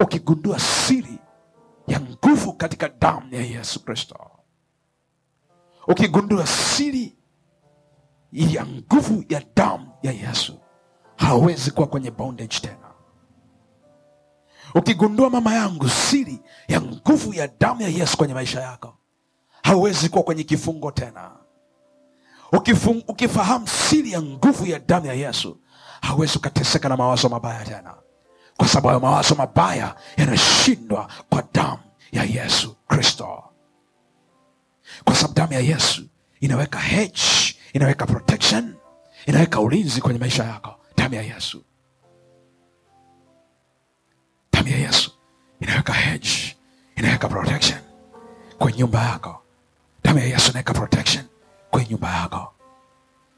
ukigundua siri ya nguvu katika damu ya yesu kristo. Ukigundua siri ya nguvu ya damu ya yesu hawezi kuwa kwenye bondage tena. Ukigundua mama yangu siri ya nguvu ya damu ya yesu kwenye maisha yako hauwezi kuwa kwenye kifungo tena. Ukifahamu siri ya nguvu ya damu ya yesu hauwezi ukateseka na mawazo mabaya tena kwa sababu mawazo mabaya yanashindwa kwa damu ya yesu kristo. Kwa sababu damu ya yesu inaweka hedge inaweka protection inaweka ulinzi kwenye maisha yako. Damu ya yesu. Damu ya yesu inaweka hedge inaweka protection kwenye nyumba yako. Damu ya yesu inaweka protection kwenye nyumba yako.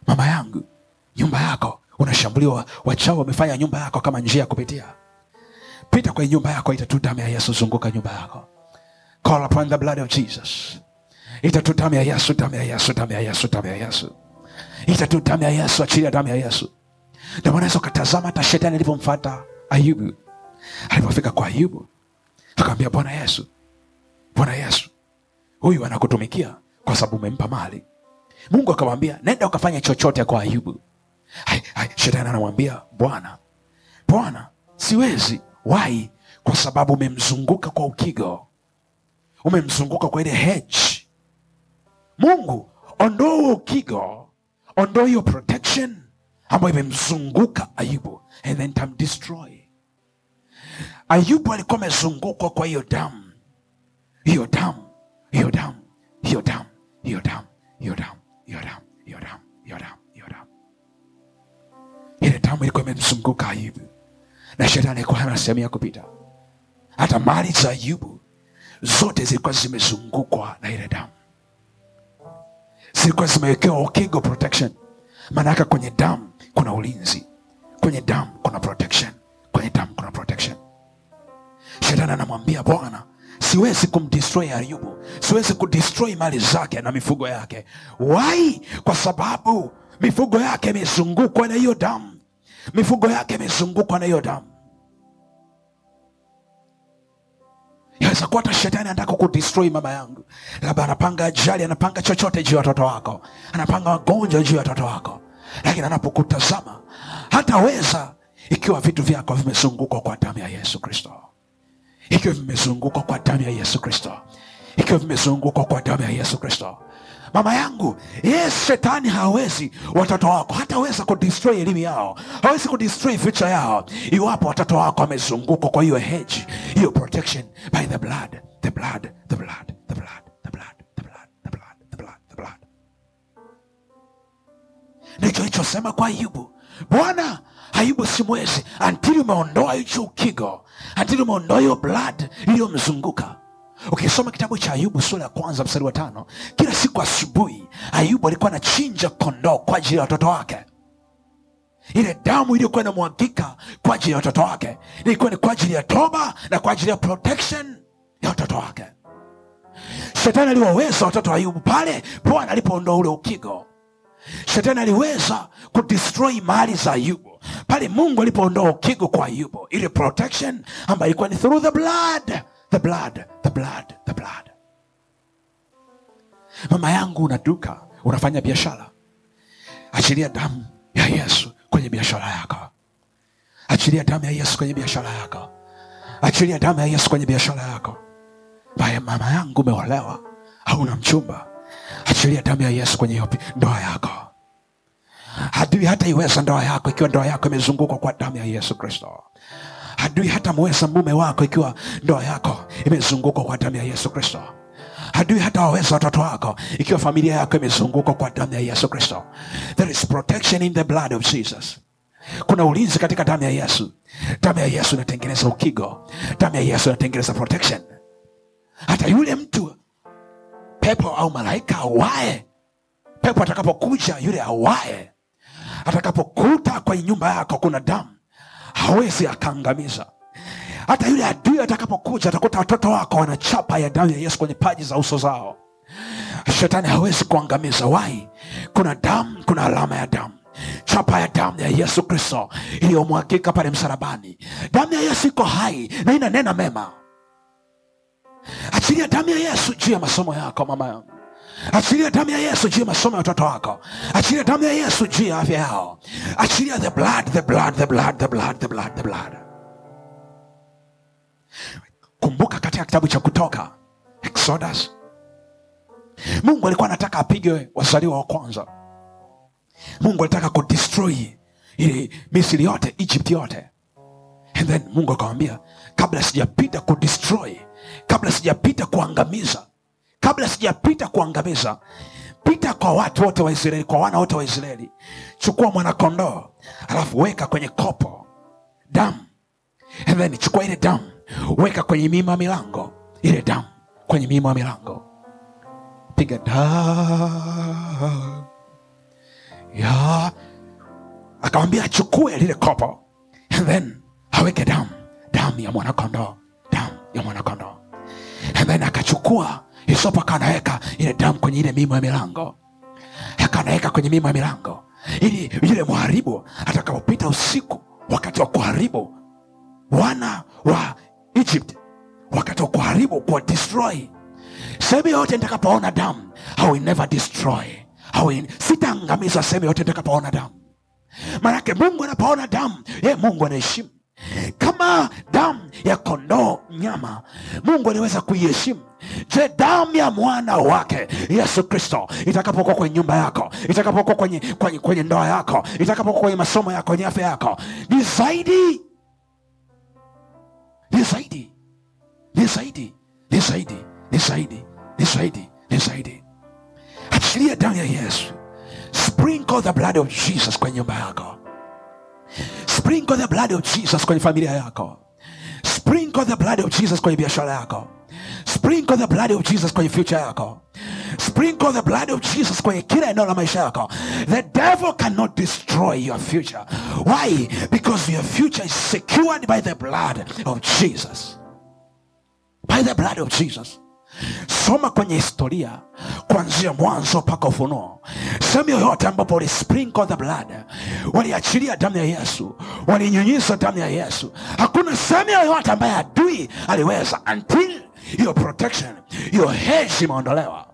Mama yangu nyumba yako unashambuliwa wachao wamefanya nyumba yako kama njia ya kupitia pita kwenye nyumba yako ita tu damu ya yesu. Zunguka nyumba yako. Call upon the blood of jesus. Ita tu damu ya yesu damu ya yesu damu ya yesu damu ya yesu. Ita damu ya yesu achilia damu ya yesu. Ndio maana ukatazama hata shetani alivyomfata ayubu. Alipofika kwa ayubu akamwambia bwana yesu bwana yesu huyu anakutumikia kwa sababu umempa mali. Mungu akamwambia nenda ukafanya chochote kwa ayubu. Hai, hai, shetani anamwambia bwana bwana siwezi wai kwa sababu umemzunguka kwa ukigo. Umemzunguka kwa ile hedge. Mungu ondoa huo ukigo. Ondoa hiyo protection ambayo imemzunguka ayubu and then tamdestroy ayubu alikuwa amezungukwa kwa hiyo damu hiyo damu hiyo damu hiyo damu hiyo damu hiyo damu hiyo damu hiyo damu hiyo damu hiyo damu ile damu ilikuwa imemzunguka ayubu na shetani alikuwa hana sehemu ya kupita. Hata mali za ayubu zote zilikuwa zimezungukwa na ile damu. Zilikuwa zimewekewa ukigo protection. Maanake kwenye damu kuna ulinzi. Kwenye damu kuna protection. Kwenye damu kuna protection. Shetani anamwambia bwana siwezi kumdestroy ayubu. Siwezi kudestroy mali zake na mifugo yake. Why? kwa sababu mifugo yake imezungukwa na hiyo damu mifugo yake imezungukwa na hiyo damu. Yaweza kuwa hata shetani anataka kudestroy mama yangu. Labda anapanga ajali anapanga chochote juu ya watoto wako. Anapanga magonjwa juu ya watoto wako. Lakini anapokutazama hataweza ikiwa vitu vyako vimezungukwa kwa damu ya yesu kristo. Ikiwa vimezungukwa kwa damu ya yesu kristo. Ikiwa vimezungukwa kwa damu ya yesu kristo mama yangu yes shetani hawezi watoto wako. Hataweza kudestroy elimu yao. Hawezi kudestroy future yao. Iwapo watoto wako wamezungukwa kwa hiyo hedge hiyo protection by the blood the blood the blood the blood the blood the blood the blood the blood the blood. Ndicho ichosema kwa ayubu. Bwana ayubu simwezi antili umeondoa hicho ukigo antili umeondoa hiyo blood iliyomzunguka ukisoma kitabu cha ayubu sura ya kwanza mstari wa tano kila siku asubuhi ayubu alikuwa anachinja kondoo kwa ajili ya watoto wake. Ile damu iliyokuwa inamwagika kwa ajili ya watoto wake ilikuwa ni kwa ajili ya toba na kwa ajili ya protection ya watoto wake. Shetani aliwaweza watoto wa ayubu pale bwana alipoondoa ule ukigo shetani aliweza kudestroy mali za ayubu pale mungu alipoondoa ukigo kwa ayubu ile protection ambayo ilikuwa ni through the blood the blood the blood the blood. Mama yangu una duka unafanya biashara. Achilia damu ya yesu kwenye biashara yako. Achilia damu ya yesu kwenye biashara yako. Achilia damu ya yesu kwenye biashara yako. Baya mama yangu umeolewa hauna mchumba. Achilia damu ya yesu kwenye ndoa yako. Adui hata iweza ndoa yako ikiwa ndoa yako imezungukwa kwa damu ya yesu kristo adui hata mweza mume wako ikiwa ndoa yako imezungukwa kwa damu ya yesu kristo. Adui hata waweza watoto wako ikiwa familia yako imezungukwa kwa damu ya yesu kristo. There is protection in the blood of jesus. Kuna ulinzi katika damu ya yesu. Damu ya yesu inatengeneza ukigo. Damu ya yesu inatengeneza protection. Hata yule mtu pepo au malaika awaye pepo atakapokuja yule awaye atakapokuta kwenye nyumba yako kuna damu hawezi akaangamiza. Hata yule adui atakapokuja atakuta watoto wako wanachapa ya damu ya yesu kwenye paji za uso zao. Shetani hawezi kuangamiza. Wai kuna damu kuna alama ya damu. Chapa ya damu ya yesu kristo iliyomwagika pale msalabani. Damu ya yesu iko hai na inanena mema. Achilia damu ya yesu juu ya masomo yako mama yangu achilia damu ya yesu juu ya masomo ya watoto wako. Achilia damu ya yesu juu ya afya yao. Achilia the blood the blood the blood the blood the blood the blood. Kumbuka katika kitabu cha kutoka exodus. Mungu alikuwa anataka apige wazaliwa wa kwanza. Mungu alitaka kudestroy ile misri yote egypt yote. And then mungu akamwambia kabla sijapita kudestroy kabla sijapita kuangamiza kabla sijapita kuangamiza pita kwa watu wote wa israeli kwa wana wote wa israeli. Chukua mwanakondoo alafu weka kwenye kopo damu. And then chukua ile damu weka kwenye mima milango ile damu kwenye mima ya milango. Piga damu. Ya. Akamwambia achukue lile kopo and then aweke damu. Damu ya mwanakondoo damu ya mwanakondoo. And then akachukua isopo anaweka ile damu kwenye ile mimo ya milango. Akanaweka kwenye mimo ya milango. Ili yule mharibu atakapopita usiku wakati wa kuharibu wana wa egypt wakati wa kuharibu kuwa destroy. Sehemu yoyote nitakapoona damu I will never destroy. Sitaangamiza sehemu yoyote nitakapoona damu. Maanake mungu anapoona damu ye mungu anaheshimu kama damu ya kondoo nyama mungu aliweza kuiheshimu. Je damu ya mwana wake yesu kristo itakapokuwa kwenye nyumba yako itakapokuwa kwenye, kwenye, kwenye ndoa yako itakapokuwa kwenye masomo yako kwenye afya yako ni zaidi ni zaidi ni zaidi ni zaidi ni zaidi ni zaidi ni zaidi. Achilia damu ya yesu. Sprinkle the blood of jesus kwenye nyumba yako sprinkle the blood of jesus kwenye familia yako. Sprinkle the blood of jesus kwenye biashara yako. Sprinkle the blood of jesus kwenye future yako. Sprinkle the blood of jesus kwenye kila eneo la maisha yako. The devil cannot destroy your future. Why? Because your future is secured by the blood of jesus. By the blood of jesus. Soma kwenye historia kuanzia mwanzo mpaka ufunuo. Sehemu yoyote ambapo walisprinkle the blood waliachilia damu ya yesu. Walinyunyiza damu ya yesu. Hakuna sehemu yoyote ambaye adui aliweza until hiyo protection hiyo hedge imeondolewa.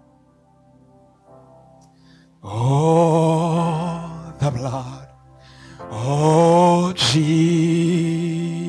Oh, the blood. Oh, Jesus.